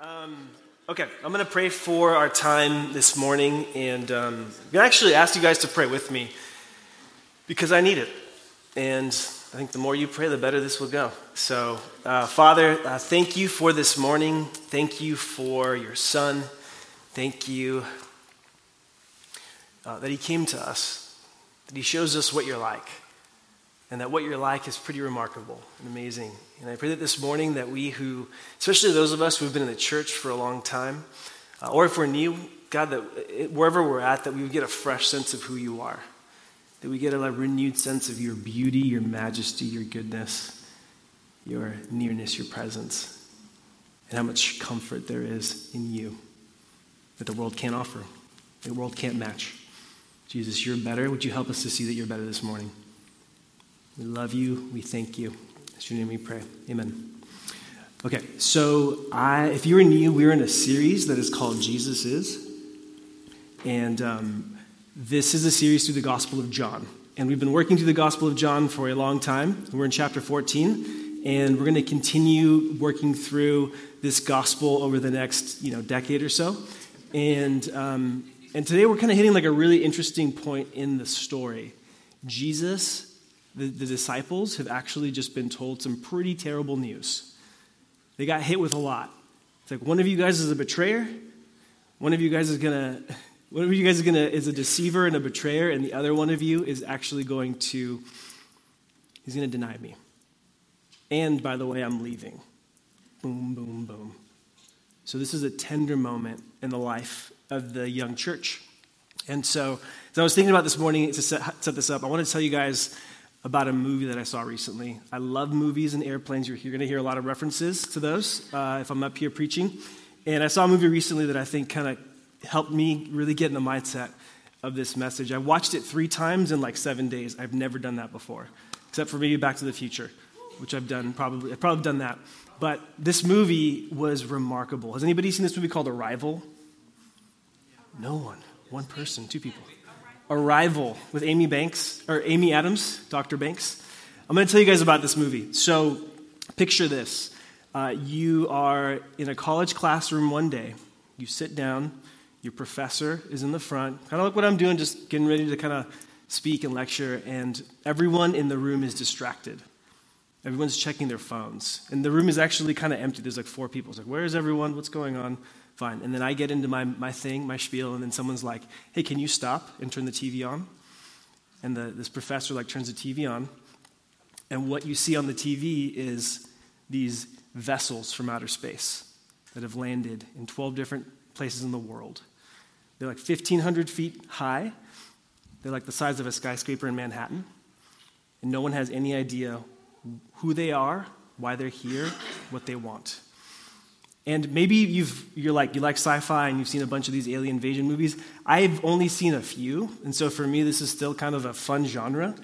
Um, okay, I'm going to pray for our time this morning, and um, I'm going to actually ask you guys to pray with me because I need it. And I think the more you pray, the better this will go. So, uh, Father, uh, thank you for this morning. Thank you for your Son. Thank you uh, that He came to us, that He shows us what you're like and that what you're like is pretty remarkable and amazing. And I pray that this morning that we who, especially those of us who have been in the church for a long time, uh, or if we're new, God, that wherever we're at, that we would get a fresh sense of who you are, that we get a renewed sense of your beauty, your majesty, your goodness, your nearness, your presence, and how much comfort there is in you that the world can't offer, the world can't match. Jesus, you're better. Would you help us to see that you're better this morning? We love you. We thank you. It's your name we pray. Amen. Okay, so I, if you are new, we're in a series that is called Jesus Is. And um, this is a series through the Gospel of John. And we've been working through the Gospel of John for a long time. We're in chapter 14, and we're going to continue working through this gospel over the next you know, decade or so. And, um, and today we're kind of hitting like a really interesting point in the story. Jesus the, the disciples have actually just been told some pretty terrible news. They got hit with a lot. It's like one of you guys is a betrayer, one of you guys is gonna one of you guys is gonna is a deceiver and a betrayer, and the other one of you is actually going to he's gonna deny me. And by the way, I'm leaving. Boom, boom, boom. So this is a tender moment in the life of the young church. And so, as I was thinking about this morning to set, set this up, I want to tell you guys about a movie that I saw recently. I love movies and airplanes. You're, you're going to hear a lot of references to those uh, if I'm up here preaching. And I saw a movie recently that I think kind of helped me really get in the mindset of this message. I watched it three times in like seven days. I've never done that before, except for maybe Back to the Future, which I've done probably. I've probably done that. But this movie was remarkable. Has anybody seen this movie called Arrival? No one. One person, two people. Arrival with Amy Banks, or Amy Adams, Dr. Banks. I'm going to tell you guys about this movie. So, picture this. Uh, you are in a college classroom one day. You sit down, your professor is in the front, kind of like what I'm doing, just getting ready to kind of speak and lecture, and everyone in the room is distracted. Everyone's checking their phones. And the room is actually kind of empty. There's like four people. It's like, where is everyone? What's going on? Fine. And then I get into my, my thing, my spiel, and then someone's like, hey, can you stop and turn the TV on? And the, this professor like turns the TV on. And what you see on the TV is these vessels from outer space that have landed in 12 different places in the world. They're like 1,500 feet high. They're like the size of a skyscraper in Manhattan. And no one has any idea who they are, why they're here, what they want. And maybe you've, you're like, you like sci fi and you've seen a bunch of these alien invasion movies. I've only seen a few. And so for me, this is still kind of a fun genre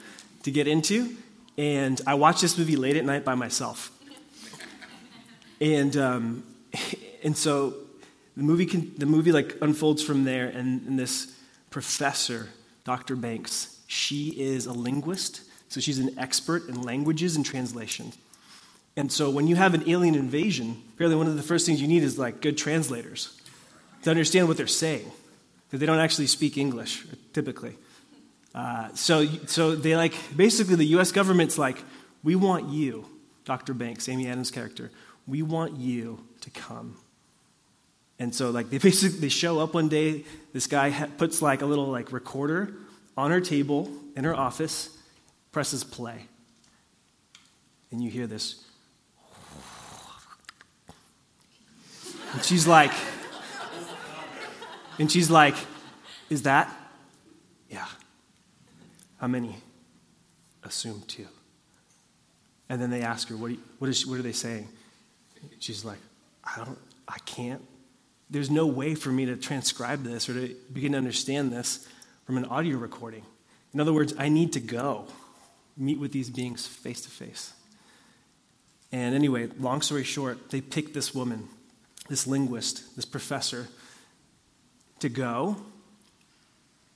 to get into. And I watched this movie late at night by myself. and, um, and so the movie, can, the movie like unfolds from there. And, and this professor, Dr. Banks, she is a linguist. So she's an expert in languages and translation. And so when you have an alien invasion, apparently one of the first things you need is like good translators to understand what they're saying, because they don't actually speak English typically. Uh, so, so they like basically the U.S. government's like, we want you, Dr. Banks, Amy Adams' character, we want you to come. And so like they basically they show up one day. This guy ha- puts like a little like recorder on her table in her office, presses play, and you hear this And she's like, and she's like, is that? Yeah. How many? Assume two. And then they ask her, what, you, what, is she, what are they saying? She's like, I don't, I can't. There's no way for me to transcribe this or to begin to understand this from an audio recording. In other words, I need to go meet with these beings face to face. And anyway, long story short, they pick this woman this linguist, this professor, to go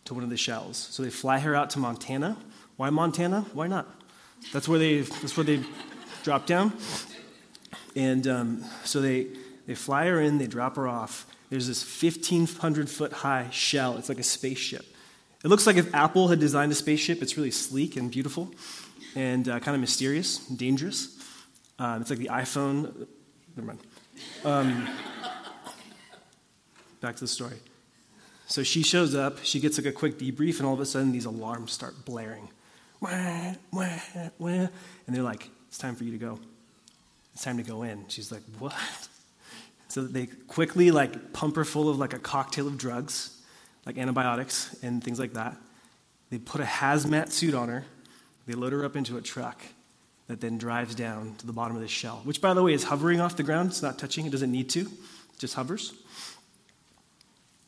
to one of the shells. So they fly her out to Montana. Why Montana? Why not? That's where they, that's where they drop down. And um, so they, They fly her in, they drop her off. There's this 1,500 foot high shell. It's like a spaceship. It looks like if Apple had designed a spaceship, it's really sleek and beautiful and uh, kind of mysterious and dangerous. Um, it's like the iPhone. Never mind. Um, back to the story. So she shows up, she gets like a quick debrief, and all of a sudden these alarms start blaring. Wah, wah, wah. And they're like, it's time for you to go. It's time to go in. She's like, what? So they quickly like pump her full of like a cocktail of drugs, like antibiotics and things like that. They put a hazmat suit on her. They load her up into a truck that then drives down to the bottom of the shell, which, by the way, is hovering off the ground. It's not touching, it doesn't need to, it just hovers.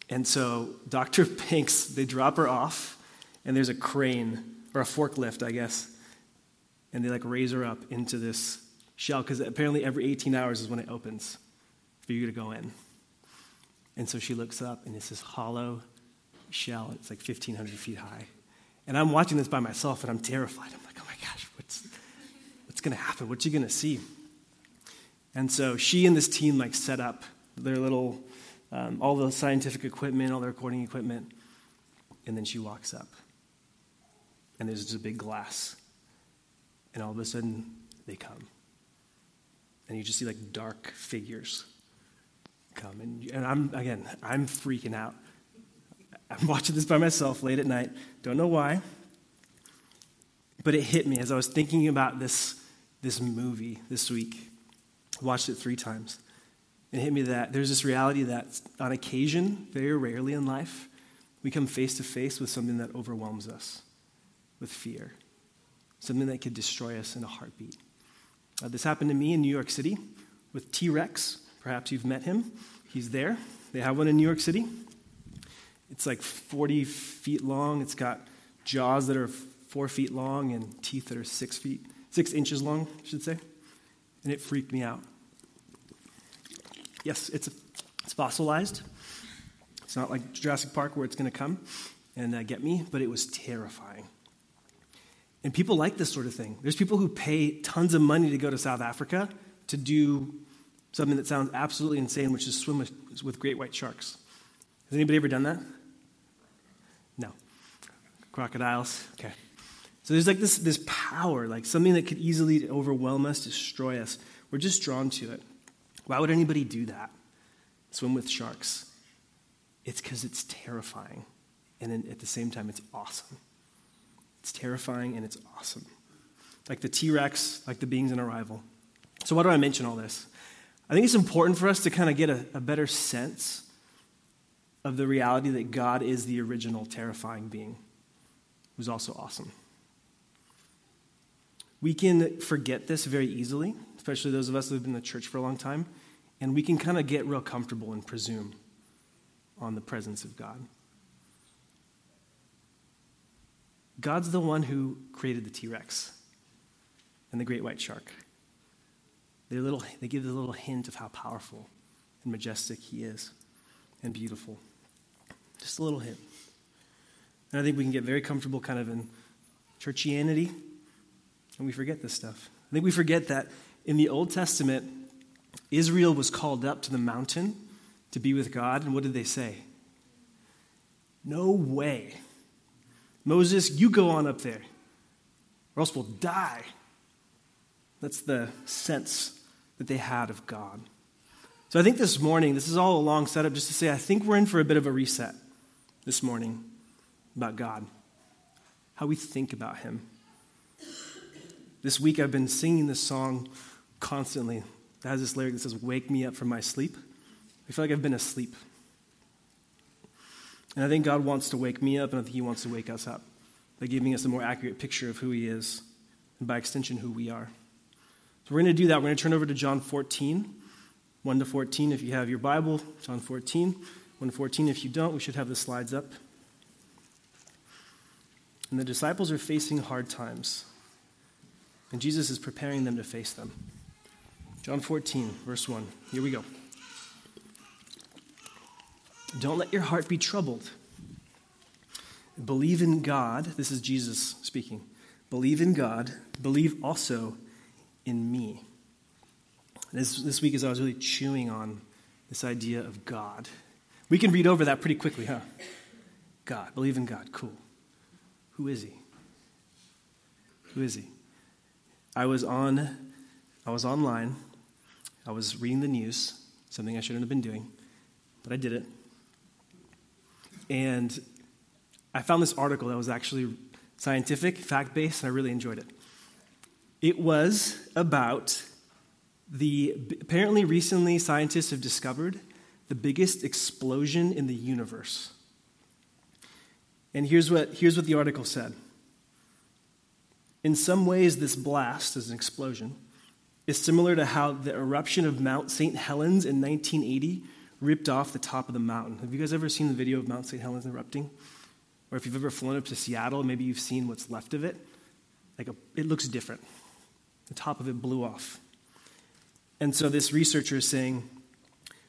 And so Dr. Pinks, they drop her off, and there's a crane, or a forklift, I guess, and they like raise her up into this shell, because apparently every 18 hours is when it opens for you to go in. And so she looks up, and it's this hollow shell. It's like 1,500 feet high. And I'm watching this by myself, and I'm terrified. I'm like, oh my gosh, what's going to happen? What's she going to see? And so she and this team like set up their little, um, all the scientific equipment, all the recording equipment, and then she walks up. And there's just a big glass. And all of a sudden, they come. And you just see like dark figures come. And, and I'm, again, I'm freaking out. I'm watching this by myself late at night. Don't know why. But it hit me as I was thinking about this, this movie this week. Watched it three times. It hit me that there's this reality that on occasion, very rarely in life, we come face to face with something that overwhelms us with fear, something that could destroy us in a heartbeat. Uh, this happened to me in New York City with T Rex. Perhaps you've met him. He's there. They have one in New York City. It's like 40 feet long. It's got jaws that are four feet long and teeth that are six feet, six inches long, I should say. And it freaked me out. Yes, it's, it's fossilized. It's not like Jurassic Park where it's going to come and uh, get me, but it was terrifying. And people like this sort of thing. There's people who pay tons of money to go to South Africa to do something that sounds absolutely insane, which is swim with, with great white sharks. Has anybody ever done that? No. Crocodiles? Okay. So there's like this, this power, like something that could easily overwhelm us, destroy us. We're just drawn to it. Why would anybody do that? Swim with sharks. It's because it's terrifying. And at the same time, it's awesome. It's terrifying and it's awesome. Like the T Rex, like the beings in arrival. So, why do I mention all this? I think it's important for us to kind of get a, a better sense of the reality that God is the original terrifying being who's also awesome. We can forget this very easily, especially those of us who have been in the church for a long time, and we can kind of get real comfortable and presume on the presence of God. God's the one who created the T Rex and the great white shark. They little, they give a little hint of how powerful and majestic he is and beautiful. Just a little hint. And I think we can get very comfortable kind of in churchianity, and we forget this stuff. I think we forget that in the Old Testament, Israel was called up to the mountain to be with God, and what did they say? No way. Moses, you go on up there, or else we'll die. That's the sense that they had of God. So I think this morning, this is all a long setup just to say, I think we're in for a bit of a reset this morning about God, how we think about Him. This week I've been singing this song constantly. It has this lyric that says, Wake me up from my sleep. I feel like I've been asleep. And I think God wants to wake me up, and I think He wants to wake us up by giving us a more accurate picture of who He is, and by extension, who we are. So we're going to do that. We're going to turn over to John 14, 1 to 14. If you have your Bible, John 14, 1 to 14. If you don't, we should have the slides up. And the disciples are facing hard times, and Jesus is preparing them to face them. John 14, verse 1. Here we go. Don't let your heart be troubled. Believe in God. This is Jesus speaking. Believe in God. Believe also in me. This, this week, as I was really chewing on this idea of God, we can read over that pretty quickly, huh? God, believe in God, cool. Who is He? Who is He? I was on, I was online. I was reading the news, something I shouldn't have been doing, but I did it. And I found this article that was actually scientific, fact based, and I really enjoyed it. It was about the apparently recently scientists have discovered the biggest explosion in the universe. And here's what, here's what the article said. In some ways, this blast, as an explosion, is similar to how the eruption of Mount St. Helens in 1980 ripped off the top of the mountain. Have you guys ever seen the video of Mount St. Helens erupting? Or if you've ever flown up to Seattle, maybe you've seen what's left of it. Like a, it looks different. The top of it blew off. And so this researcher is saying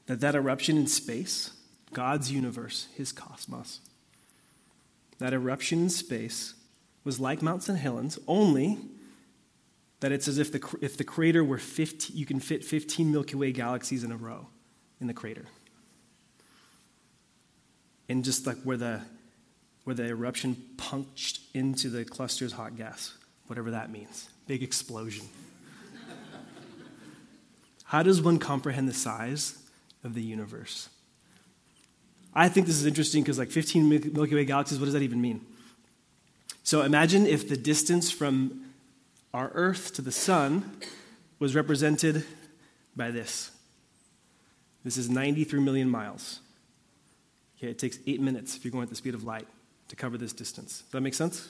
that that eruption in space, God's universe, his cosmos, that eruption in space was like Mount St. Helens, only that it's as if the, if the crater were 15, you can fit 15 Milky Way galaxies in a row in the crater. And just like where the, where the eruption punched into the cluster's hot gas, whatever that means. Big explosion. How does one comprehend the size of the universe? I think this is interesting because, like 15 Milky Way galaxies, what does that even mean? So imagine if the distance from our Earth to the sun was represented by this. This is 93 million miles. Okay, it takes eight minutes if you're going at the speed of light to cover this distance. Does that make sense?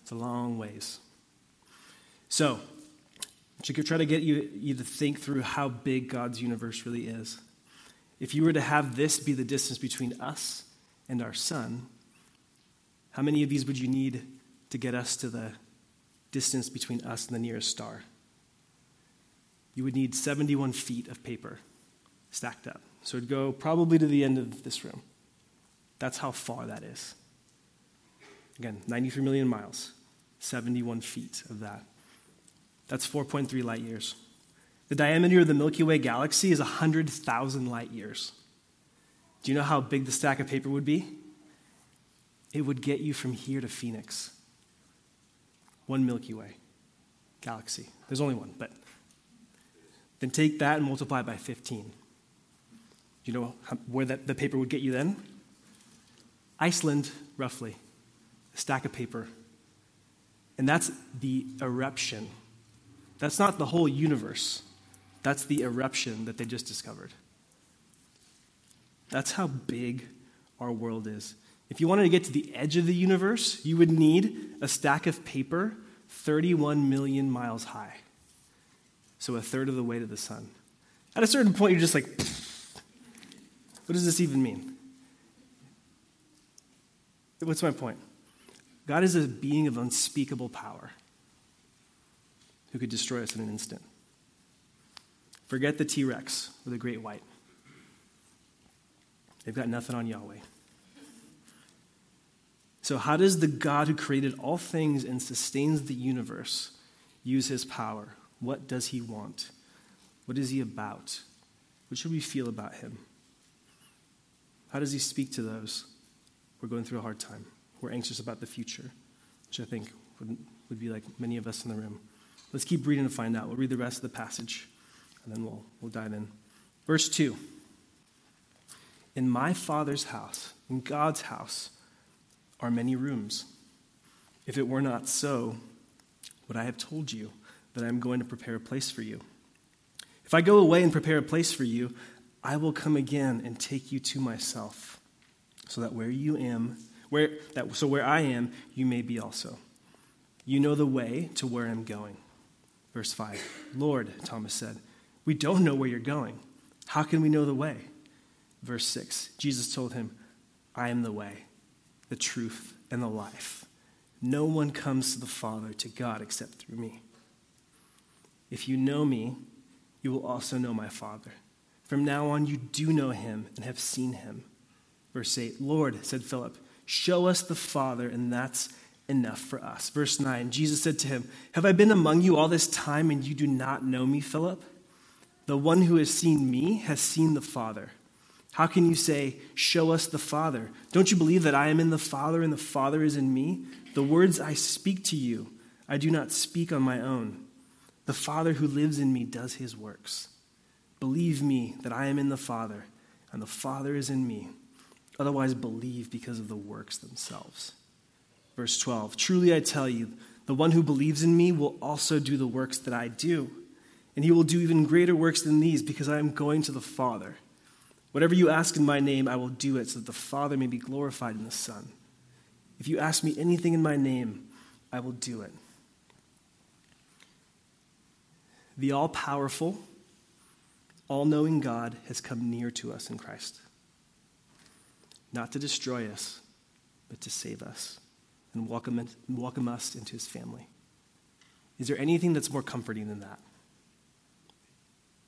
It's a long ways. So, to try to get you, you to think through how big God's universe really is. If you were to have this be the distance between us and our sun, how many of these would you need to get us to the distance between us and the nearest star? You would need 71 feet of paper stacked up. So it'd go probably to the end of this room. That's how far that is. Again, 93 million miles, 71 feet of that. That's 4.3 light years. The diameter of the Milky Way galaxy is 100,000 light years. Do you know how big the stack of paper would be? It would get you from here to Phoenix. One Milky Way galaxy. There's only one, but then take that and multiply it by 15. You know where that, the paper would get you then? Iceland, roughly. A stack of paper. And that's the eruption that's not the whole universe. That's the eruption that they just discovered. That's how big our world is. If you wanted to get to the edge of the universe, you would need a stack of paper 31 million miles high. So a third of the way to the sun. At a certain point, you're just like, what does this even mean? What's my point? God is a being of unspeakable power who could destroy us in an instant. Forget the T Rex or the great white. They've got nothing on Yahweh. So, how does the God who created all things and sustains the universe use his power? What does he want? What is he about? What should we feel about him? How does he speak to those who are going through a hard time, who are anxious about the future, which I think would, would be like many of us in the room? Let's keep reading to find out. We'll read the rest of the passage and then we'll, we'll dive in. Verse 2 In my Father's house, in God's house, are many rooms. If it were not so, would I have told you that I am going to prepare a place for you? If I go away and prepare a place for you, I will come again and take you to myself, so that where you am, where that so where I am, you may be also. You know the way to where I'm going. Verse 5 Lord, Thomas said, we don't know where you're going. How can we know the way? Verse 6 Jesus told him, I am the way, the truth, and the life. No one comes to the Father, to God, except through me. If you know me, you will also know my Father. From now on, you do know him and have seen him. Verse 8 Lord, said Philip, show us the Father, and that's enough for us. Verse 9 Jesus said to him, Have I been among you all this time and you do not know me, Philip? The one who has seen me has seen the Father. How can you say, Show us the Father? Don't you believe that I am in the Father and the Father is in me? The words I speak to you, I do not speak on my own. The Father who lives in me does his works. Believe me that I am in the Father and the Father is in me. Otherwise, believe because of the works themselves. Verse 12 Truly I tell you, the one who believes in me will also do the works that I do, and he will do even greater works than these because I am going to the Father. Whatever you ask in my name, I will do it so that the Father may be glorified in the Son. If you ask me anything in my name, I will do it. The all powerful, all knowing God has come near to us in Christ, not to destroy us, but to save us and welcome, welcome us into his family. Is there anything that's more comforting than that?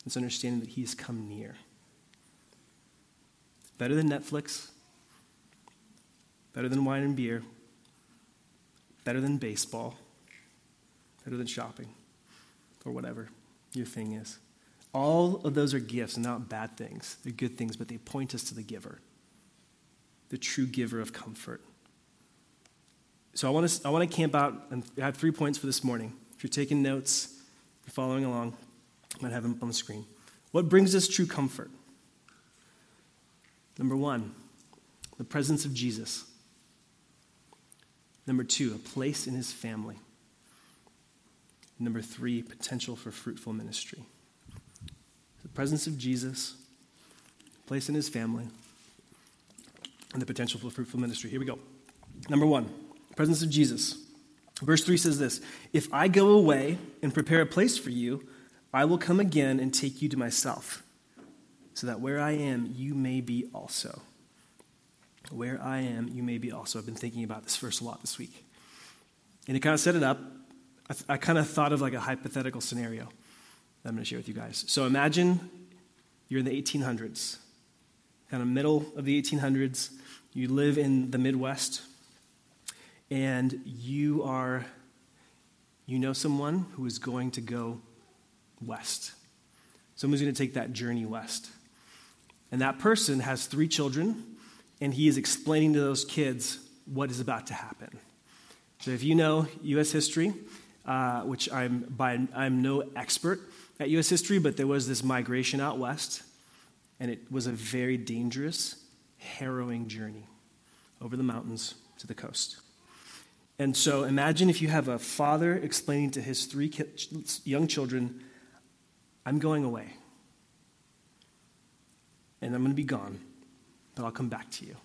It's understanding that he has come near. Better than Netflix, better than wine and beer, better than baseball, better than shopping, or whatever your thing is. All of those are gifts not bad things. They're good things, but they point us to the giver, the true giver of comfort. So I want to, I want to camp out, and I have three points for this morning. If you're taking notes, you're following along, I might have them on the screen. What brings us true comfort? Number one, the presence of Jesus. Number two, a place in his family. Number three, potential for fruitful ministry. The presence of Jesus, place in his family, and the potential for fruitful ministry. Here we go. Number one, presence of Jesus. Verse 3 says this If I go away and prepare a place for you, I will come again and take you to myself, so that where I am, you may be also. Where I am, you may be also. I've been thinking about this verse a lot this week. And to kind of set it up, I, th- I kind of thought of like a hypothetical scenario that I'm going to share with you guys. So imagine you're in the 1800s, kind of middle of the 1800s. You live in the Midwest, and you are, you know someone who is going to go west. Someone's going to take that journey west. And that person has three children, and he is explaining to those kids what is about to happen. So if you know U.S. history, uh, which I'm, by, I'm no expert at U.S. history, but there was this migration out west, and it was a very dangerous, harrowing journey over the mountains to the coast. And so imagine if you have a father explaining to his three young children, I'm going away. And I'm going to be gone, but I'll come back to you.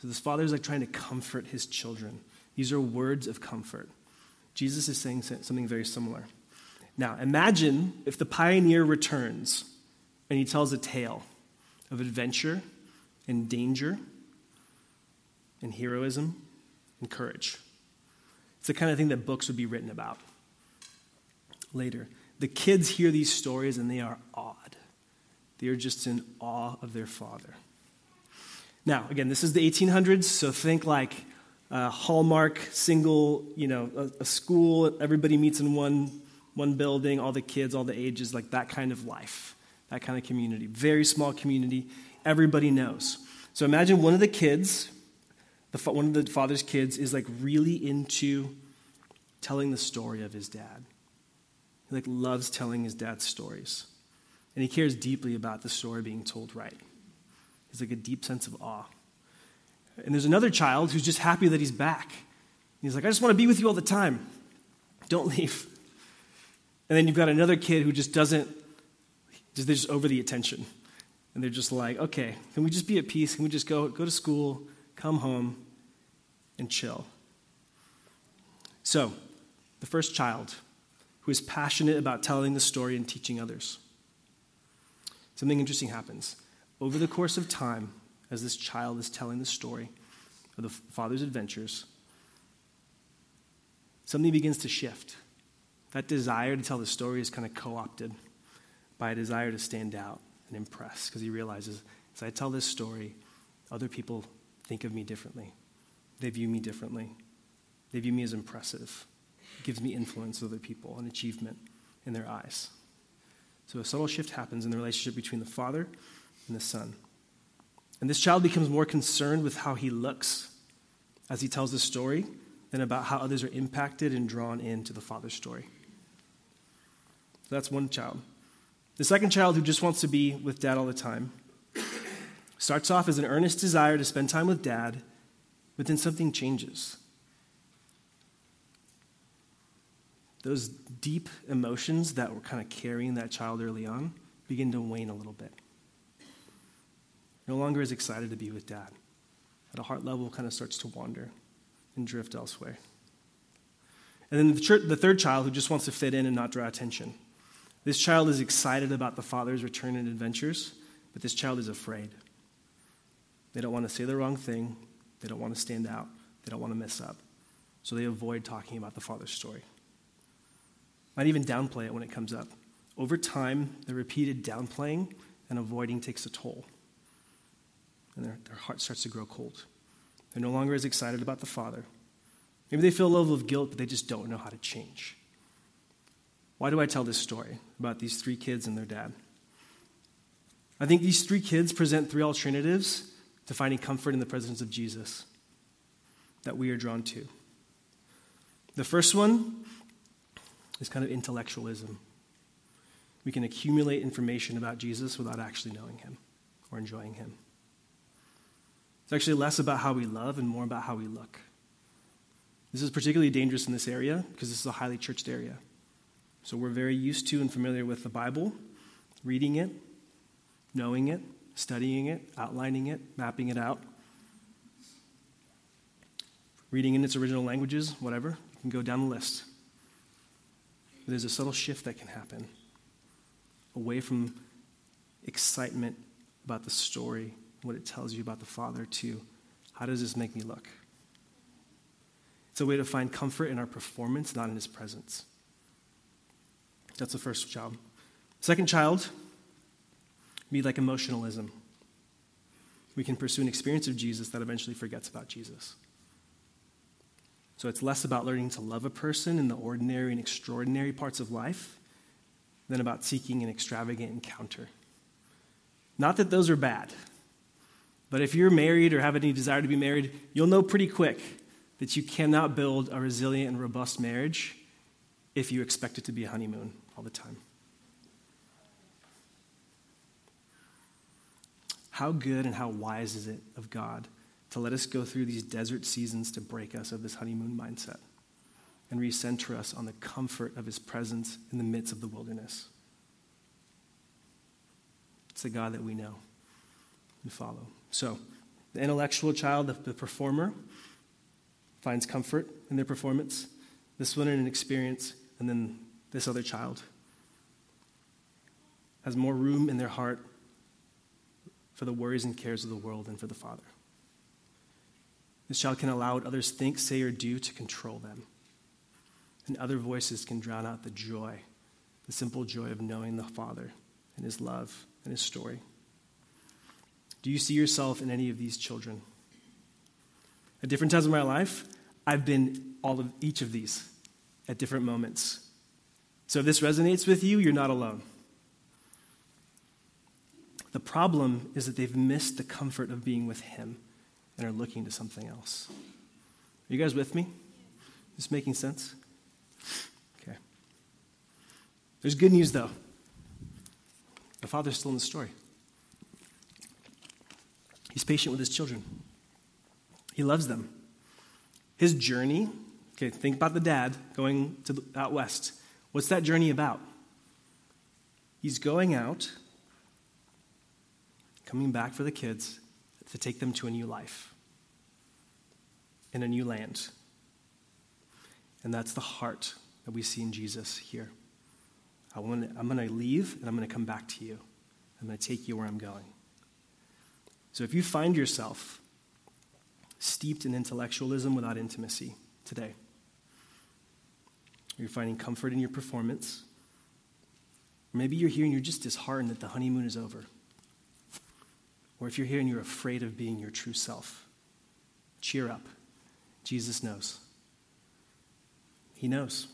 So this father is like trying to comfort his children. These are words of comfort. Jesus is saying something very similar. Now, imagine if the pioneer returns and he tells a tale of adventure and danger and heroism and courage. It's the kind of thing that books would be written about later. The kids hear these stories and they are awed. They are just in awe of their father. Now, again, this is the 1800s, so think like Hallmark single, you know, a, a, school, everybody meets in one, one building, all the kids, all the ages, like that kind of life, that kind of community. Very small community, everybody knows. So imagine one of the kids, the, one of the father's kids, is like really into telling the story of his dad. He like loves telling his dad's stories. And he cares deeply about the story being told right. He's like a deep sense of awe. And there's another child who's just happy that he's back. He's like, I just want to be with you all the time. Don't leave. And then you've got another kid who just doesn't, they're just over the attention. And they're just like, okay, can we just be at peace? Can we just go, go to school, come home, and chill? So, the first child who is passionate about telling the story and teaching others. Something interesting happens. Over the course of time, as this child is telling the story of the father's adventures, something begins to shift. That desire to tell the story is kind of co opted by a desire to stand out and impress because he realizes as I tell this story, other people think of me differently. They view me differently. They view me as impressive. It gives me influence with other people and achievement in their eyes. So a subtle shift happens in the relationship between the father and the son. And this child becomes more concerned with how he looks as he tells the story than about how others are impacted and drawn into the father's story. So that's one child. The second child, who just wants to be with dad all the time, starts off as an earnest desire to spend time with dad, but then something changes. Those deep emotions that were kind of carrying that child early on begin to wane a little bit. No longer as excited to be with dad. At a heart level, kind of starts to wander and drift elsewhere. And then the, the third child who just wants to fit in and not draw attention. This child is excited about the father's return and adventures, but this child is afraid. They don't want to say the wrong thing, they don't want to stand out, they don't want to mess up. So they avoid talking about the father's story. Might even downplay it when it comes up. Over time, the repeated downplaying and avoiding takes a toll. And their, their heart starts to grow cold. They're no longer as excited about the father. Maybe they feel a level of guilt, but they just don't know how to change. Why do I tell this story about these three kids and their dad? I think these three kids present three alternatives to finding comfort in the presence of Jesus that we are drawn to. The first one is kind of intellectualism. We can accumulate information about Jesus without actually knowing him or enjoying him. It's actually less about how we love and more about how we look. This is particularly dangerous in this area because this is a highly churched area. So we're very used to and familiar with the Bible, reading it, knowing it, studying it, outlining it, mapping it out, reading in its original languages, whatever. You can go down the list. There's a subtle shift that can happen away from excitement about the story, what it tells you about the Father, to how does this make me look? It's a way to find comfort in our performance, not in His presence. That's the first child. Second child, be like emotionalism. We can pursue an experience of Jesus that eventually forgets about Jesus. So it's less about learning to love a person in the ordinary and extraordinary parts of life than about seeking an extravagant encounter. Not that those are bad, but if you're married or have any desire to be married, you'll know pretty quick that you cannot build a resilient and robust marriage if you expect it to be a honeymoon all the time. How good and how wise is it of God to let us go through these desert seasons to break us of this honeymoon mindset and recenter us on the comfort of his presence in the midst of the wilderness? It's the God that we know and follow. So, the intellectual child, the, the performer, finds comfort in their performance. This one in an experience, and then this other child has more room in their heart for the worries and cares of the world than for the Father. This child can allow what others think, say, or do to control them. And other voices can drown out the joy, the simple joy of knowing the Father and His love and His story. Do you see yourself in any of these children? At different times in my life, I've been all of each of these at different moments. So if this resonates with you, you're not alone. The problem is that they've missed the comfort of being with Him and are looking to something else. Are you guys with me? Is making sense? Okay. There's good news, though. The Father's still in the story. He's patient with His children, He loves them. His journey, okay, think about the dad going to the, out west. What's that journey about? He's going out coming back for the kids to take them to a new life in a new land. And that's the heart that we see in Jesus here. I want I'm going to leave and I'm going to come back to you. I'm going to take you where I'm going. So if you find yourself steeped in intellectualism without intimacy today, you're finding comfort in your performance, or maybe you're here and you're just disheartened that the honeymoon is over. Or if you're here and you're afraid of being your true self, cheer up. Jesus knows. He knows.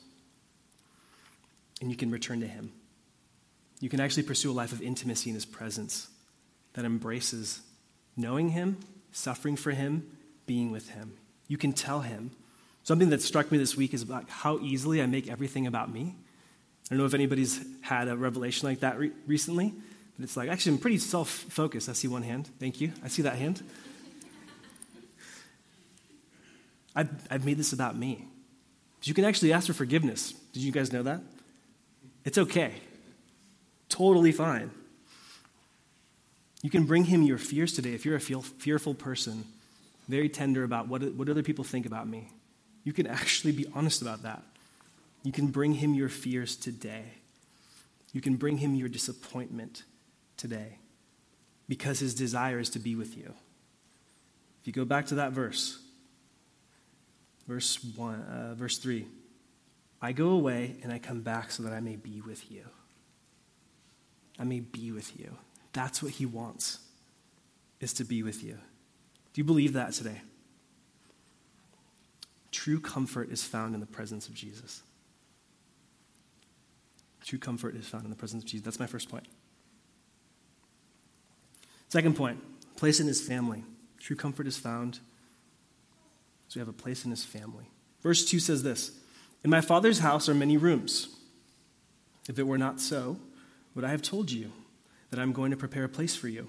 And you can return to Him. You can actually pursue a life of intimacy in His presence that embraces knowing Him, suffering for Him, being with Him. You can tell Him. Something that struck me this week is about how easily I make everything about me. I don't know if anybody's had a revelation like that re- recently, but it's like, actually, I'm pretty self focused. I see one hand. Thank you. I see that hand. I've, I've made this about me. You can actually ask for forgiveness. Did you guys know that? It's okay. Totally fine. You can bring him your fears today if you're a feel, fearful person, very tender about what, what other people think about me. You can actually be honest about that. You can bring him your fears today. You can bring him your disappointment today because his desire is to be with you. If you go back to that verse, verse 1, uh, verse 3, I go away and I come back so that I may be with you. I may be with you. That's what he wants, is to be with you. Do you believe that today? True comfort is found in the presence of Jesus. True comfort is found in the presence of Jesus. That's my first point. Second point, place in his family. True comfort is found so we have a place in his family. Verse 2 says this In my father's house are many rooms. If it were not so, would I have told you that I'm going to prepare a place for you?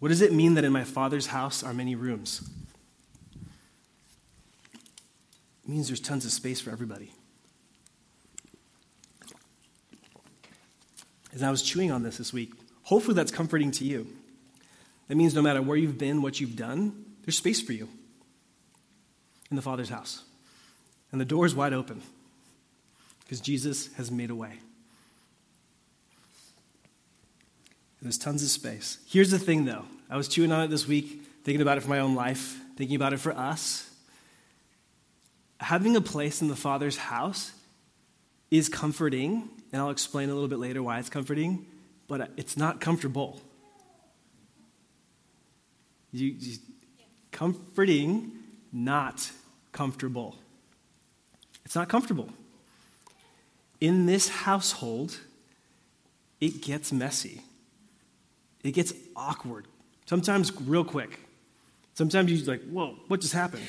What does it mean that in my father's house are many rooms? It means there's tons of space for everybody. As I was chewing on this this week, hopefully that's comforting to you. That means no matter where you've been, what you've done, there's space for you in the Father's house. And the door is wide open because Jesus has made a way. There's tons of space. Here's the thing, though. I was chewing on it this week, thinking about it for my own life, thinking about it for us. Having a place in the Father's house is comforting, and I'll explain a little bit later why it's comforting, but it's not comfortable. You, you, comforting not comfortable. It's not comfortable. In this household, it gets messy. It gets awkward. Sometimes real quick. Sometimes you're like, whoa, what just happened?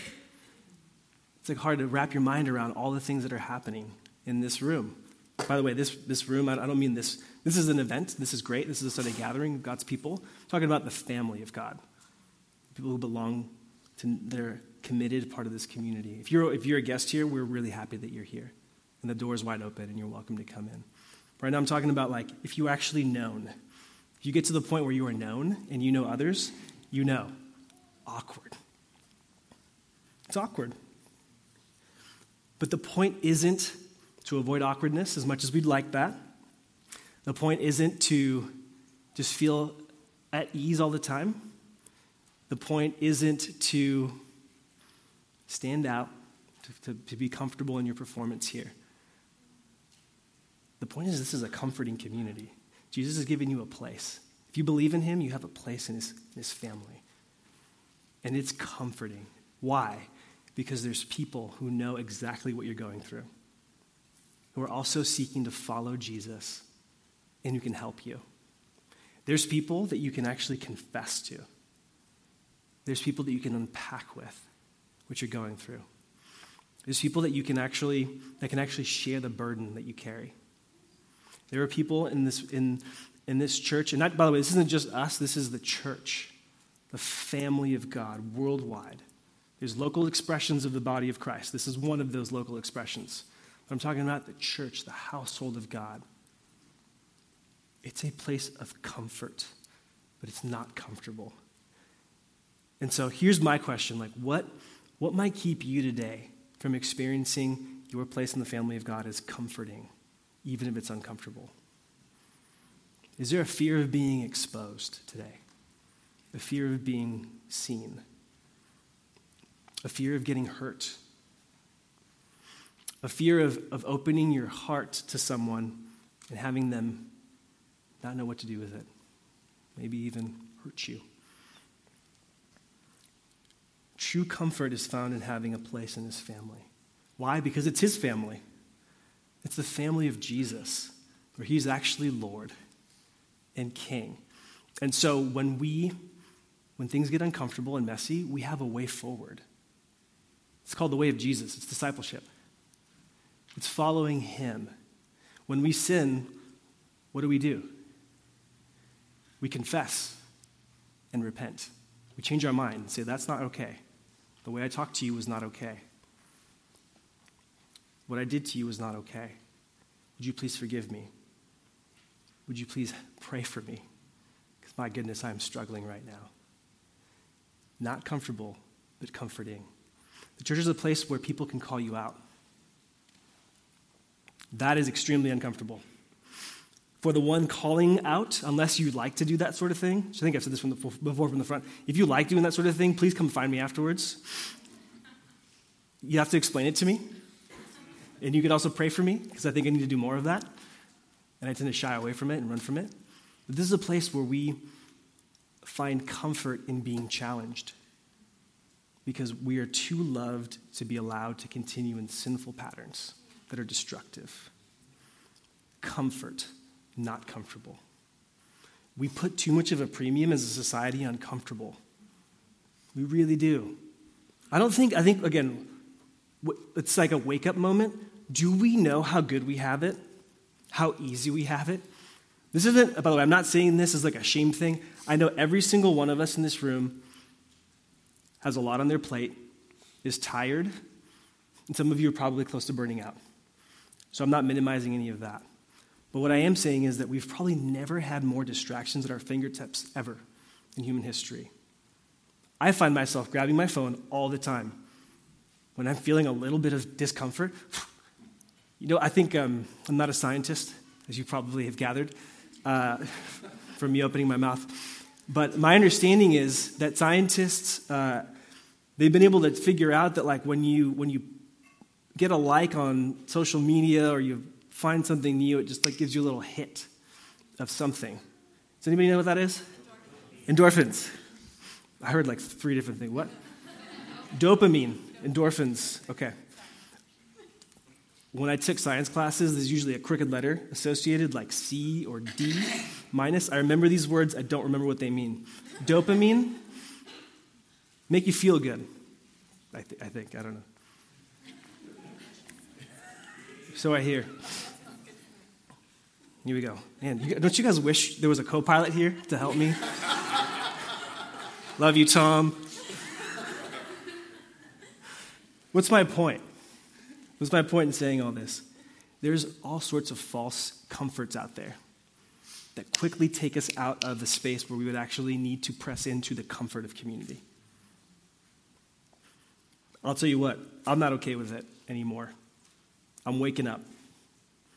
It's like hard to wrap your mind around all the things that are happening in this room. By the way, this, this room, I don't mean this. This is an event. This is great. This is a Sunday gathering of God's people. I'm talking about the family of God. People who belong to their committed part of this community. If you're, if you're a guest here, we're really happy that you're here. And the door is wide open and you're welcome to come in. Right now, I'm talking about like if you actually known. If you get to the point where you are known and you know others, you know. Awkward. It's awkward. But the point isn't to avoid awkwardness as much as we'd like that. The point isn't to just feel at ease all the time. The point isn't to stand out, to, to, to be comfortable in your performance here. The point is, this is a comforting community. Jesus has given you a place. If you believe in him, you have a place in his, in his family. And it's comforting. Why? Because there's people who know exactly what you're going through, who are also seeking to follow Jesus and who can help you. There's people that you can actually confess to. There's people that you can unpack with what you're going through. There's people that you can actually that can actually share the burden that you carry. There are people in this in in this church, and by the way, this isn't just us. This is the church, the family of God worldwide. There's local expressions of the body of Christ. This is one of those local expressions. But I'm talking about the church, the household of God. It's a place of comfort, but it's not comfortable. And so here's my question like, what what might keep you today from experiencing your place in the family of God as comforting, even if it's uncomfortable? Is there a fear of being exposed today? A fear of being seen? A fear of getting hurt? A fear of, of opening your heart to someone and having them not know what to do with it? Maybe even hurt you? True comfort is found in having a place in his family. Why? Because it's his family. It's the family of Jesus. where he's actually Lord and King. And so when we, when things get uncomfortable and messy, we have a way forward. It's called the way of Jesus, it's discipleship. It's following him. When we sin, what do we do? We confess and repent. We change our mind and say, That's not okay. The way I talked to you was not okay. What I did to you was not okay. Would you please forgive me? Would you please pray for me? Because my goodness, I am struggling right now. Not comfortable, but comforting. The church is a place where people can call you out. That is extremely uncomfortable. For the one calling out, unless you like to do that sort of thing, So I think I've said this from the, before from the front. If you like doing that sort of thing, please come find me afterwards. You have to explain it to me. And you can also pray for me, because I think I need to do more of that. And I tend to shy away from it and run from it. But this is a place where we find comfort in being challenged because we are too loved to be allowed to continue in sinful patterns that are destructive. Comfort, not comfortable. We put too much of a premium as a society on comfortable. We really do. I don't think, I think, again, it's like a wake up moment. Do we know how good we have it? How easy we have it? This isn't, by the way, I'm not saying this as like a shame thing. I know every single one of us in this room has a lot on their plate, is tired, and some of you are probably close to burning out. So I'm not minimizing any of that. But what I am saying is that we've probably never had more distractions at our fingertips ever in human history. I find myself grabbing my phone all the time when I'm feeling a little bit of discomfort. You know, I think um, I'm not a scientist, as you probably have gathered uh, from me opening my mouth. But my understanding is that scientists, uh, they've been able to figure out that like when you, when you get a like on social media or you find something new, it just like gives you a little hit of something. Does anybody know what that is? Endorphins. I heard like three different things. What? Dopamine, endorphins. Okay. When I took science classes, there's usually a crooked letter associated, like C or D minus. I remember these words, I don't remember what they mean. Dopamine, make you feel good, I, th- I think. I don't know. So I hear. Here we go. Man, you, don't you guys wish there was a co pilot here to help me? Love you, Tom. What's my point? What's my point in saying all this? There's all sorts of false comforts out there that quickly take us out of the space where we would actually need to press into the comfort of community. I'll tell you what, I'm not okay with it anymore. I'm waking up.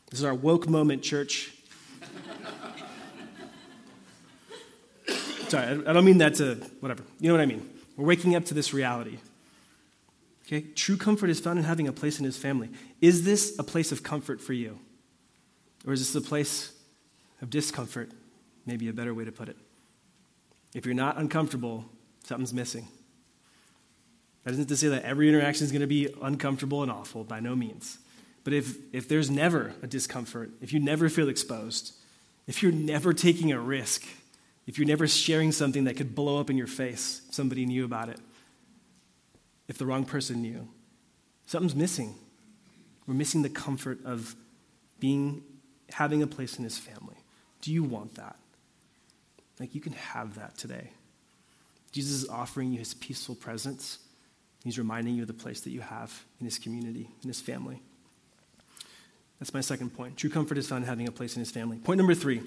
This is our woke moment, church. Sorry, I don't mean that to whatever. You know what I mean? We're waking up to this reality. Okay? True comfort is found in having a place in his family. Is this a place of comfort for you? Or is this a place of discomfort? Maybe a better way to put it. If you're not uncomfortable, something's missing. That isn't to say that every interaction is going to be uncomfortable and awful, by no means. But if, if there's never a discomfort, if you never feel exposed, if you're never taking a risk, if you're never sharing something that could blow up in your face, if somebody knew about it, if the wrong person knew, something's missing. We're missing the comfort of being, having a place in his family. Do you want that? Like, you can have that today. Jesus is offering you his peaceful presence. He's reminding you of the place that you have in his community, in his family. That's my second point. True comfort is found in having a place in his family. Point number three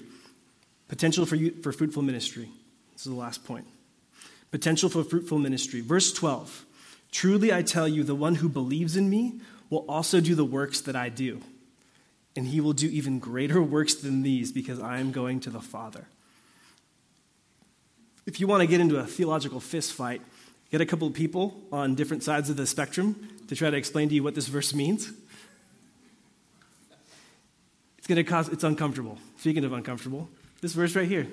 potential for, you, for fruitful ministry. This is the last point. Potential for fruitful ministry. Verse 12 Truly I tell you, the one who believes in me will also do the works that I do. And he will do even greater works than these because I am going to the Father. If you want to get into a theological fist fight, get a couple of people on different sides of the spectrum to try to explain to you what this verse means. It's going to cause, it's uncomfortable. Speaking of uncomfortable, this verse right here.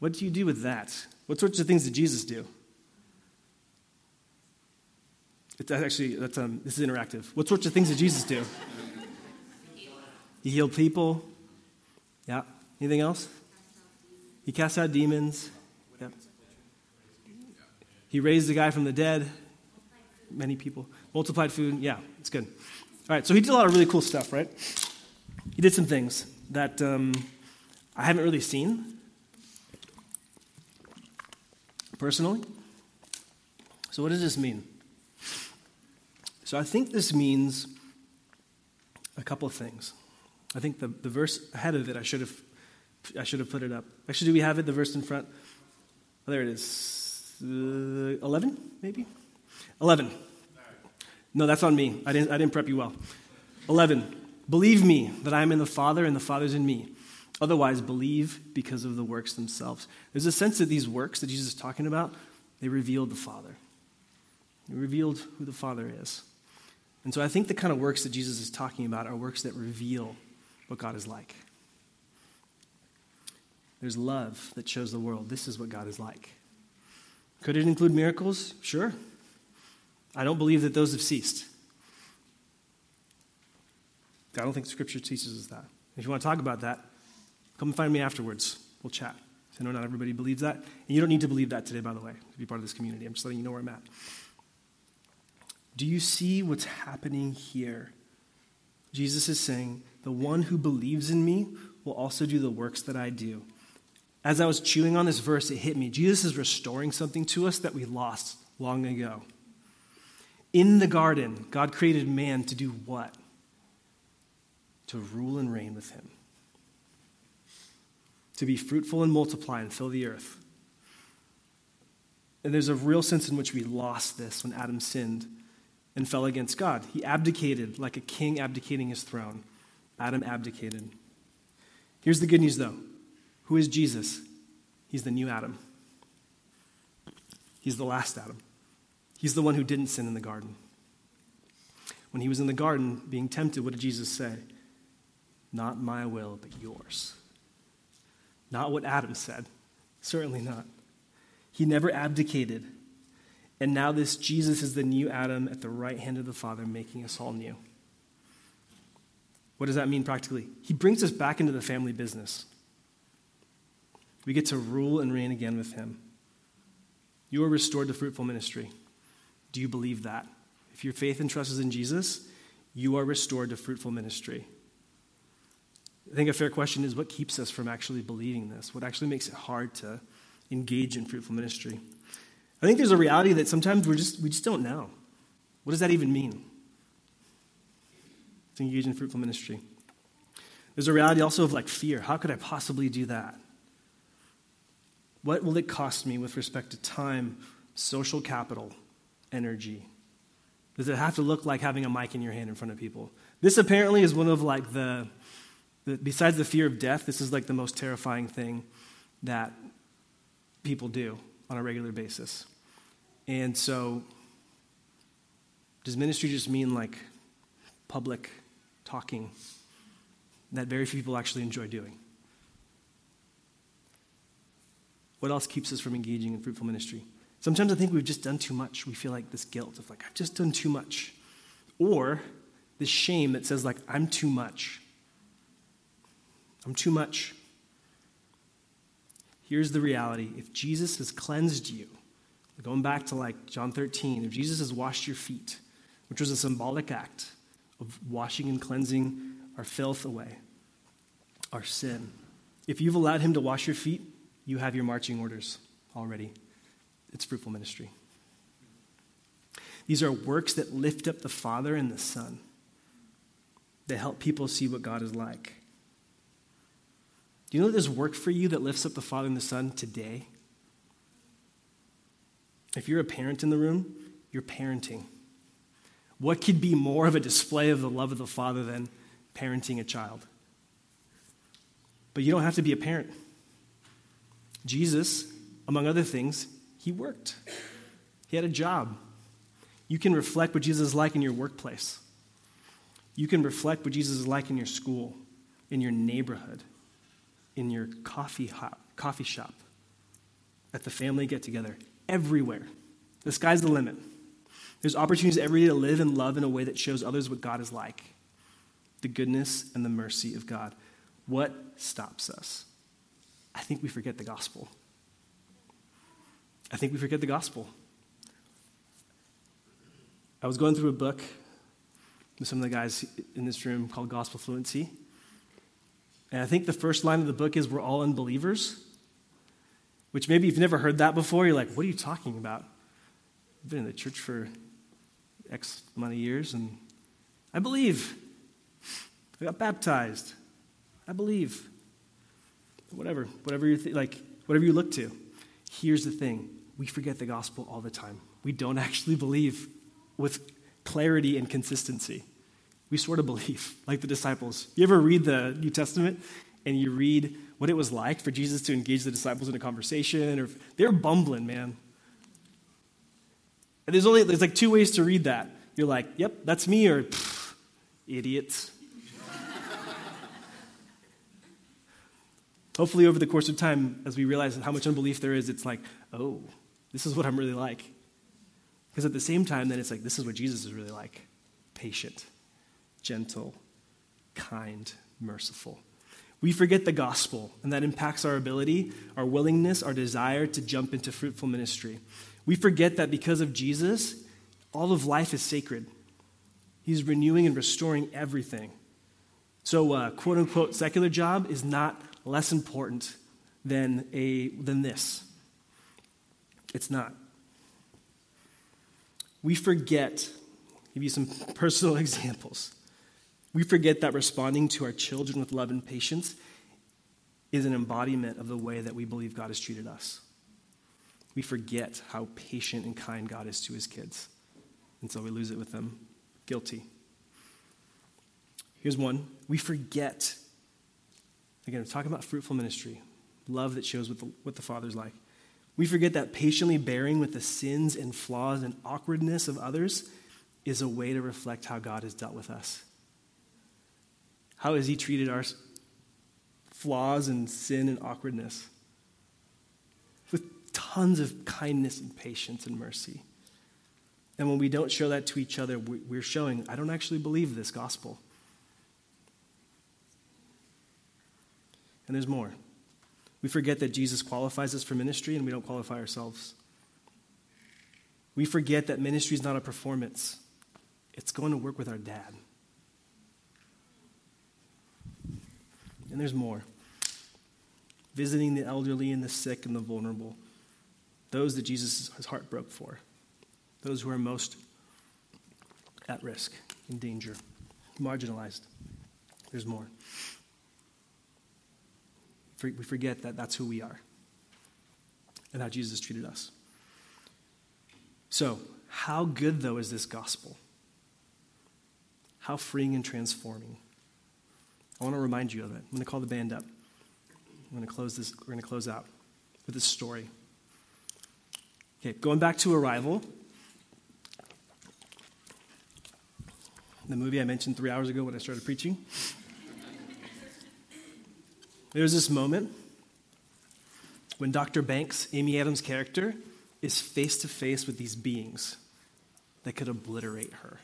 What do you do with that? What sorts of things did Jesus do? It's actually, that's, um, this is interactive. What sorts of things did Jesus do? He healed people. Yeah. Anything else? He cast out demons. Yep. He raised the guy from the dead. Many people. Multiplied food. Yeah, it's good. All right, so he did a lot of really cool stuff, right? He did some things that um, I haven't really seen personally. So, what does this mean? So, I think this means a couple of things. I think the, the verse ahead of it, I should have I should have put it up. Actually, do we have it, the verse in front? Oh, there it is. Uh, 11, maybe? 11. No, that's on me. I didn't, I didn't prep you well. 11. Believe me that I am in the Father and the Father's in me. Otherwise, believe because of the works themselves. There's a sense that these works that Jesus is talking about, they revealed the Father. They revealed who the Father is. And so I think the kind of works that Jesus is talking about are works that reveal what God is like. There's love that shows the world this is what God is like. Could it include miracles? Sure. I don't believe that those have ceased. I don't think Scripture teaches us that. If you want to talk about that, come find me afterwards. We'll chat. I know not everybody believes that. And you don't need to believe that today, by the way, to be part of this community. I'm just letting you know where I'm at. Do you see what's happening here? Jesus is saying, The one who believes in me will also do the works that I do. As I was chewing on this verse, it hit me. Jesus is restoring something to us that we lost long ago. In the garden, God created man to do what? To rule and reign with him, to be fruitful and multiply and fill the earth. And there's a real sense in which we lost this when Adam sinned and fell against God. He abdicated like a king abdicating his throne. Adam abdicated. Here's the good news, though who is Jesus? He's the new Adam. He's the last Adam. He's the one who didn't sin in the garden. When he was in the garden being tempted, what did Jesus say? Not my will, but yours. Not what Adam said. Certainly not. He never abdicated. And now, this Jesus is the new Adam at the right hand of the Father, making us all new. What does that mean practically? He brings us back into the family business. We get to rule and reign again with him. You are restored to fruitful ministry. Do you believe that? If your faith and trust is in Jesus, you are restored to fruitful ministry. I think a fair question is what keeps us from actually believing this? What actually makes it hard to engage in fruitful ministry? I think there's a reality that sometimes we're just, we just don't know. What does that even mean? To engage in fruitful ministry. There's a reality also of like fear. How could I possibly do that? What will it cost me with respect to time, social capital, energy? Does it have to look like having a mic in your hand in front of people? This apparently is one of like the, the besides the fear of death, this is like the most terrifying thing that people do on a regular basis. And so, does ministry just mean like public talking that very few people actually enjoy doing? What else keeps us from engaging in fruitful ministry? Sometimes I think we've just done too much. We feel like this guilt of like, I've just done too much. Or this shame that says, like, I'm too much. I'm too much. Here's the reality if Jesus has cleansed you, going back to like John 13, if Jesus has washed your feet, which was a symbolic act of washing and cleansing our filth away, our sin, if you've allowed him to wash your feet, you have your marching orders already. It's fruitful ministry. These are works that lift up the Father and the Son, that help people see what God is like. Do you know there's work for you that lifts up the Father and the Son today? If you're a parent in the room, you're parenting. What could be more of a display of the love of the Father than parenting a child? But you don't have to be a parent. Jesus, among other things, he worked. He had a job. You can reflect what Jesus is like in your workplace. You can reflect what Jesus is like in your school, in your neighborhood, in your coffee, hop, coffee shop, at the family get together, everywhere. The sky's the limit. There's opportunities every day to live and love in a way that shows others what God is like the goodness and the mercy of God. What stops us? I think we forget the gospel. I think we forget the gospel. I was going through a book with some of the guys in this room called Gospel Fluency. And I think the first line of the book is We're all unbelievers. Which maybe you've never heard that before. You're like, What are you talking about? I've been in the church for X amount of years, and I believe. I got baptized. I believe. Whatever, whatever you th- like, whatever you look to. Here's the thing: we forget the gospel all the time. We don't actually believe with clarity and consistency. We sort of believe, like the disciples. You ever read the New Testament and you read what it was like for Jesus to engage the disciples in a conversation, or they're bumbling, man. And there's only there's like two ways to read that. You're like, yep, that's me, or idiots. Hopefully, over the course of time, as we realize how much unbelief there is, it's like, oh, this is what I'm really like. Because at the same time, then it's like, this is what Jesus is really like patient, gentle, kind, merciful. We forget the gospel, and that impacts our ability, our willingness, our desire to jump into fruitful ministry. We forget that because of Jesus, all of life is sacred. He's renewing and restoring everything. So, uh, quote unquote, secular job is not less important than, a, than this. It's not. We forget, give you some personal examples. We forget that responding to our children with love and patience is an embodiment of the way that we believe God has treated us. We forget how patient and kind God is to his kids. And so we lose it with them. Guilty. Here's one. We forget Again, we're talking about fruitful ministry, love that shows what the, what the Father's like. We forget that patiently bearing with the sins and flaws and awkwardness of others is a way to reflect how God has dealt with us. How has He treated our flaws and sin and awkwardness? With tons of kindness and patience and mercy. And when we don't show that to each other, we're showing, I don't actually believe this gospel. And there's more. We forget that Jesus qualifies us for ministry and we don't qualify ourselves. We forget that ministry is not a performance, it's going to work with our dad. And there's more. Visiting the elderly and the sick and the vulnerable, those that Jesus' heart broke for, those who are most at risk, in danger, marginalized. There's more we forget that that's who we are and how Jesus treated us. So, how good, though, is this gospel? How freeing and transforming? I want to remind you of it. I'm going to call the band up. I'm going to close this, we're going to close out with this story. Okay, going back to Arrival, the movie I mentioned three hours ago when I started preaching. There's this moment when Dr. Banks, Amy Adams' character, is face to face with these beings that could obliterate her.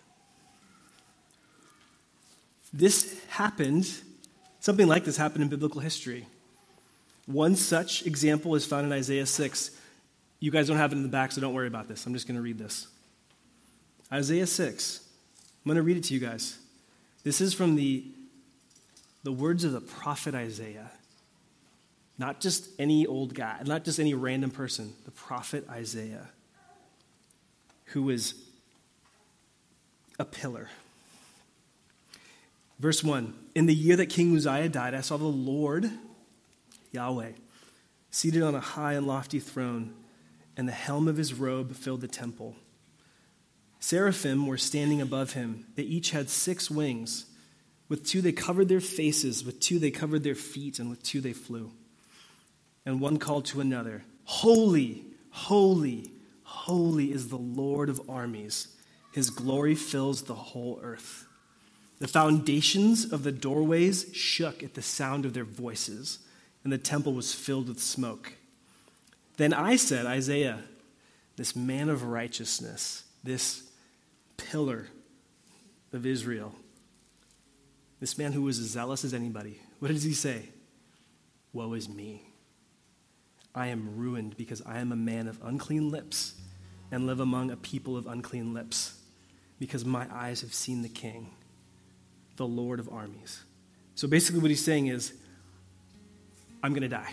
This happened, something like this happened in biblical history. One such example is found in Isaiah 6. You guys don't have it in the back, so don't worry about this. I'm just going to read this. Isaiah 6. I'm going to read it to you guys. This is from the, the words of the prophet Isaiah. Not just any old guy, not just any random person, the prophet Isaiah, who was a pillar. Verse 1 In the year that King Uzziah died, I saw the Lord, Yahweh, seated on a high and lofty throne, and the helm of his robe filled the temple. Seraphim were standing above him. They each had six wings. With two they covered their faces, with two they covered their feet, and with two they flew and one called to another, Holy, holy, holy is the Lord of armies. His glory fills the whole earth. The foundations of the doorways shook at the sound of their voices, and the temple was filled with smoke. Then I said, Isaiah, this man of righteousness, this pillar of Israel, This man who was as zealous as anybody. What does he say? Woe is me. I am ruined because I am a man of unclean lips and live among a people of unclean lips, because my eyes have seen the King, the Lord of armies. So basically, what he's saying is, I'm going to die.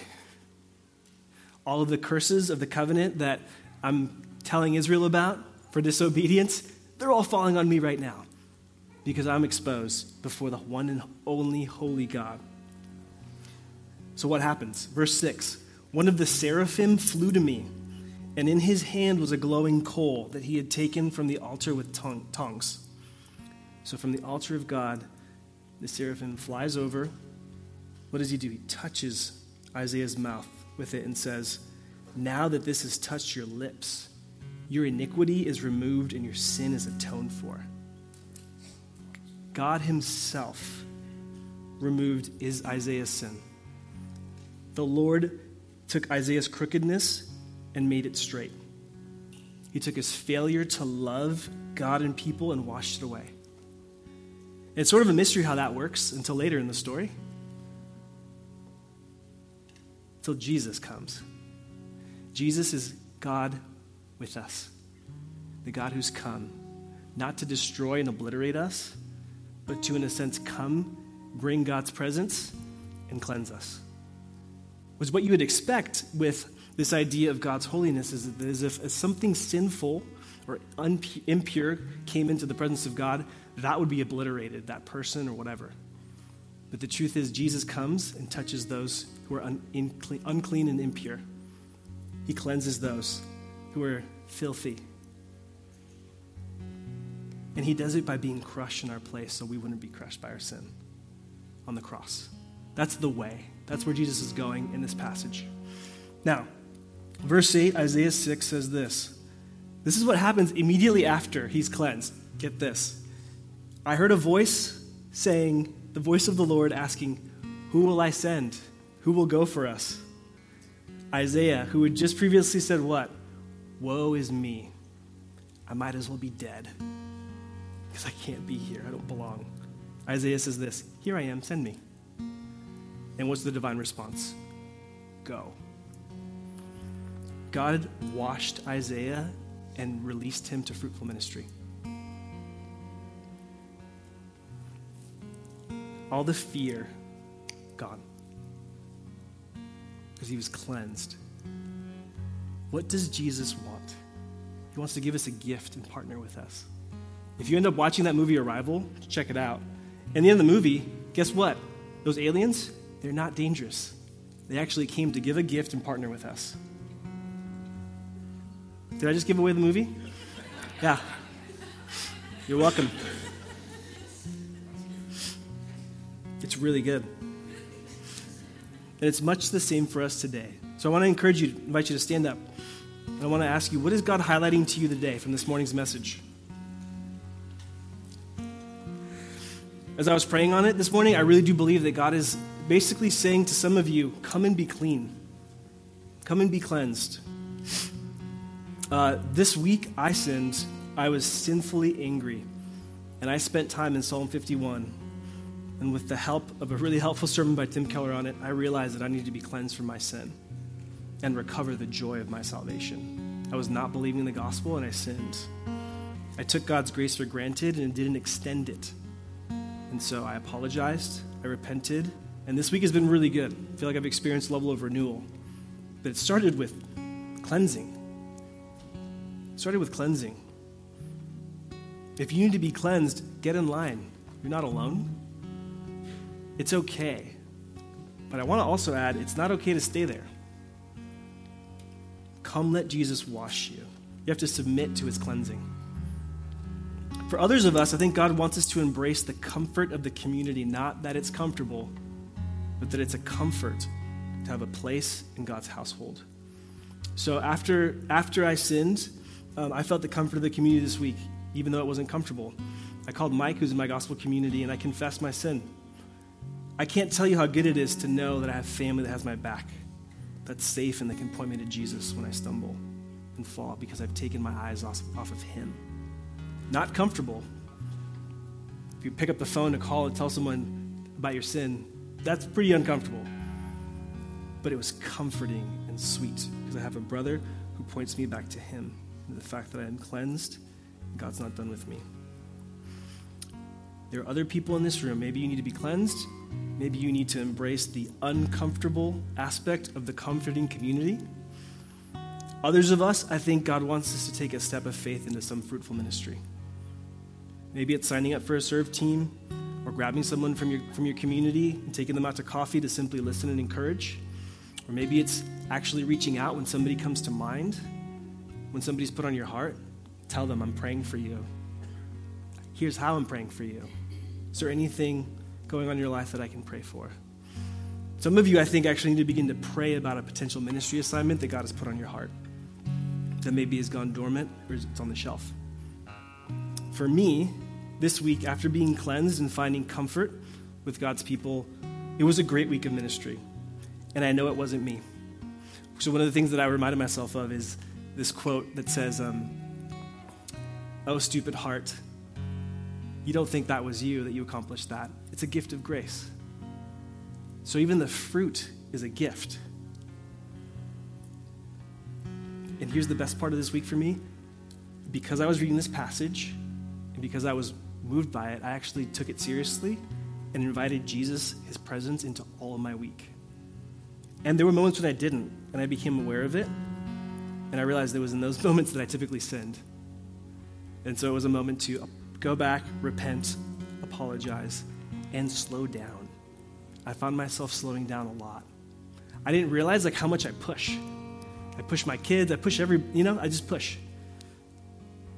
All of the curses of the covenant that I'm telling Israel about for disobedience, they're all falling on me right now because I'm exposed before the one and only holy God. So, what happens? Verse 6 One of the seraphim flew to me, and in his hand was a glowing coal that he had taken from the altar with tongues. So, from the altar of God, the seraphim flies over. What does he do? He touches Isaiah's mouth with it and says, Now that this has touched your lips, your iniquity is removed and your sin is atoned for. God Himself removed is Isaiah's sin. The Lord took Isaiah's crookedness and made it straight. He took his failure to love God and people and washed it away. It's sort of a mystery how that works until later in the story. Until Jesus comes. Jesus is God with us, the God who's come, not to destroy and obliterate us, but to, in a sense, come, bring God's presence, and cleanse us. Was what you would expect with this idea of God's holiness is that as if, something sinful or impure came into the presence of God, that would be obliterated, that person or whatever. But the truth is, Jesus comes and touches those who are un- unclean and impure. He cleanses those who are filthy. And he does it by being crushed in our place so we wouldn't be crushed by our sin on the cross. That's the way. That's where Jesus is going in this passage. Now, verse 8, Isaiah 6 says this. This is what happens immediately after he's cleansed. Get this. I heard a voice saying, the voice of the Lord asking, Who will I send? Who will go for us? Isaiah, who had just previously said, What? Woe is me. I might as well be dead because I can't be here. I don't belong. Isaiah says this Here I am, send me. And what's the divine response? Go. God washed Isaiah and released him to fruitful ministry. All the fear gone because he was cleansed. What does Jesus want? He wants to give us a gift and partner with us. If you end up watching that movie Arrival, check it out. In the end of the movie, guess what? Those aliens, they're not dangerous. They actually came to give a gift and partner with us. Did I just give away the movie? Yeah. You're welcome. It's really good. And it's much the same for us today. So I want to encourage you, invite you to stand up. And I want to ask you, what is God highlighting to you today from this morning's message? As I was praying on it this morning, I really do believe that God is basically saying to some of you, come and be clean. Come and be cleansed. Uh, this week, I sinned. I was sinfully angry. And I spent time in Psalm 51. And with the help of a really helpful sermon by Tim Keller on it, I realized that I needed to be cleansed from my sin and recover the joy of my salvation. I was not believing the gospel and I sinned. I took God's grace for granted and didn't extend it. And so I apologized, I repented, and this week has been really good. I feel like I've experienced a level of renewal. But it started with cleansing. It started with cleansing. If you need to be cleansed, get in line. You're not alone. It's okay. But I want to also add it's not okay to stay there. Come let Jesus wash you. You have to submit to his cleansing. For others of us, I think God wants us to embrace the comfort of the community, not that it's comfortable, but that it's a comfort to have a place in God's household. So after, after I sinned, um, I felt the comfort of the community this week, even though it wasn't comfortable. I called Mike, who's in my gospel community, and I confessed my sin. I can't tell you how good it is to know that I have family that has my back, that's safe and that can point me to Jesus when I stumble and fall because I've taken my eyes off, off of Him. Not comfortable. If you pick up the phone to call and tell someone, about your sin, that's pretty uncomfortable. But it was comforting and sweet because I have a brother who points me back to him. The fact that I am cleansed, God's not done with me. There are other people in this room. Maybe you need to be cleansed. Maybe you need to embrace the uncomfortable aspect of the comforting community. Others of us, I think God wants us to take a step of faith into some fruitful ministry. Maybe it's signing up for a serve team or grabbing someone from your, from your community and taking them out to coffee to simply listen and encourage. Or maybe it's actually reaching out when somebody comes to mind, when somebody's put on your heart. Tell them, I'm praying for you. Here's how I'm praying for you. Is there anything going on in your life that I can pray for? Some of you, I think, actually need to begin to pray about a potential ministry assignment that God has put on your heart that maybe has gone dormant or it's on the shelf. For me, this week, after being cleansed and finding comfort with God's people, it was a great week of ministry. And I know it wasn't me. So, one of the things that I reminded myself of is this quote that says, um, Oh, stupid heart, you don't think that was you that you accomplished that. It's a gift of grace. So, even the fruit is a gift. And here's the best part of this week for me because I was reading this passage and because I was moved by it, I actually took it seriously and invited Jesus, his presence, into all of my week. And there were moments when I didn't, and I became aware of it. And I realized it was in those moments that I typically sinned. And so it was a moment to go back, repent, apologize, and slow down. I found myself slowing down a lot. I didn't realize like how much I push. I push my kids, I push every, you know, I just push.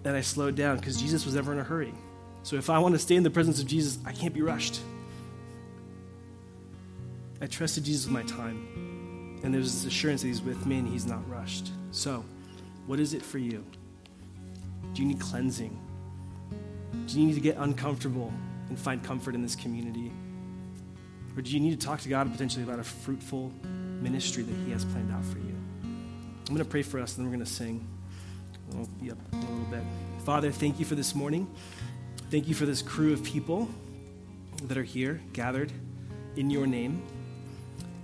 And I slowed down because Jesus was never in a hurry. So if I want to stay in the presence of Jesus, I can't be rushed. I trusted Jesus with my time. And there's this assurance that He's with me and He's not rushed. So, what is it for you? Do you need cleansing? Do you need to get uncomfortable and find comfort in this community? Or do you need to talk to God potentially about a fruitful ministry that He has planned out for you? I'm going to pray for us, and then we're going to sing. We'll be up a little bit. Father, thank you for this morning. Thank you for this crew of people that are here, gathered in your name.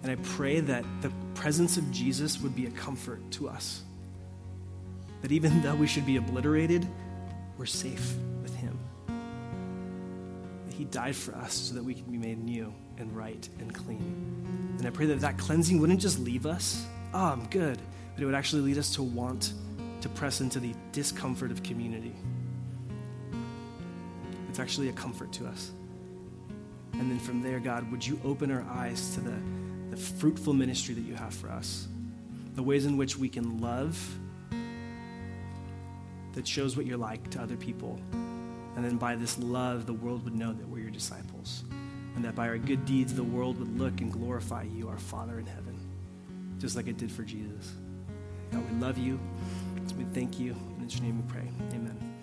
And I pray that the presence of Jesus would be a comfort to us. That even though we should be obliterated, we're safe He died for us so that we can be made new and right and clean. And I pray that that cleansing wouldn't just leave us, oh, I'm good, but it would actually lead us to want to press into the discomfort of community. It's actually a comfort to us. And then from there, God, would you open our eyes to the, the fruitful ministry that you have for us? The ways in which we can love that shows what you're like to other people. And then by this love, the world would know that we're your disciples. And that by our good deeds, the world would look and glorify you, our Father in heaven, just like it did for Jesus. God, we love you. We thank you. And in your name we pray. Amen.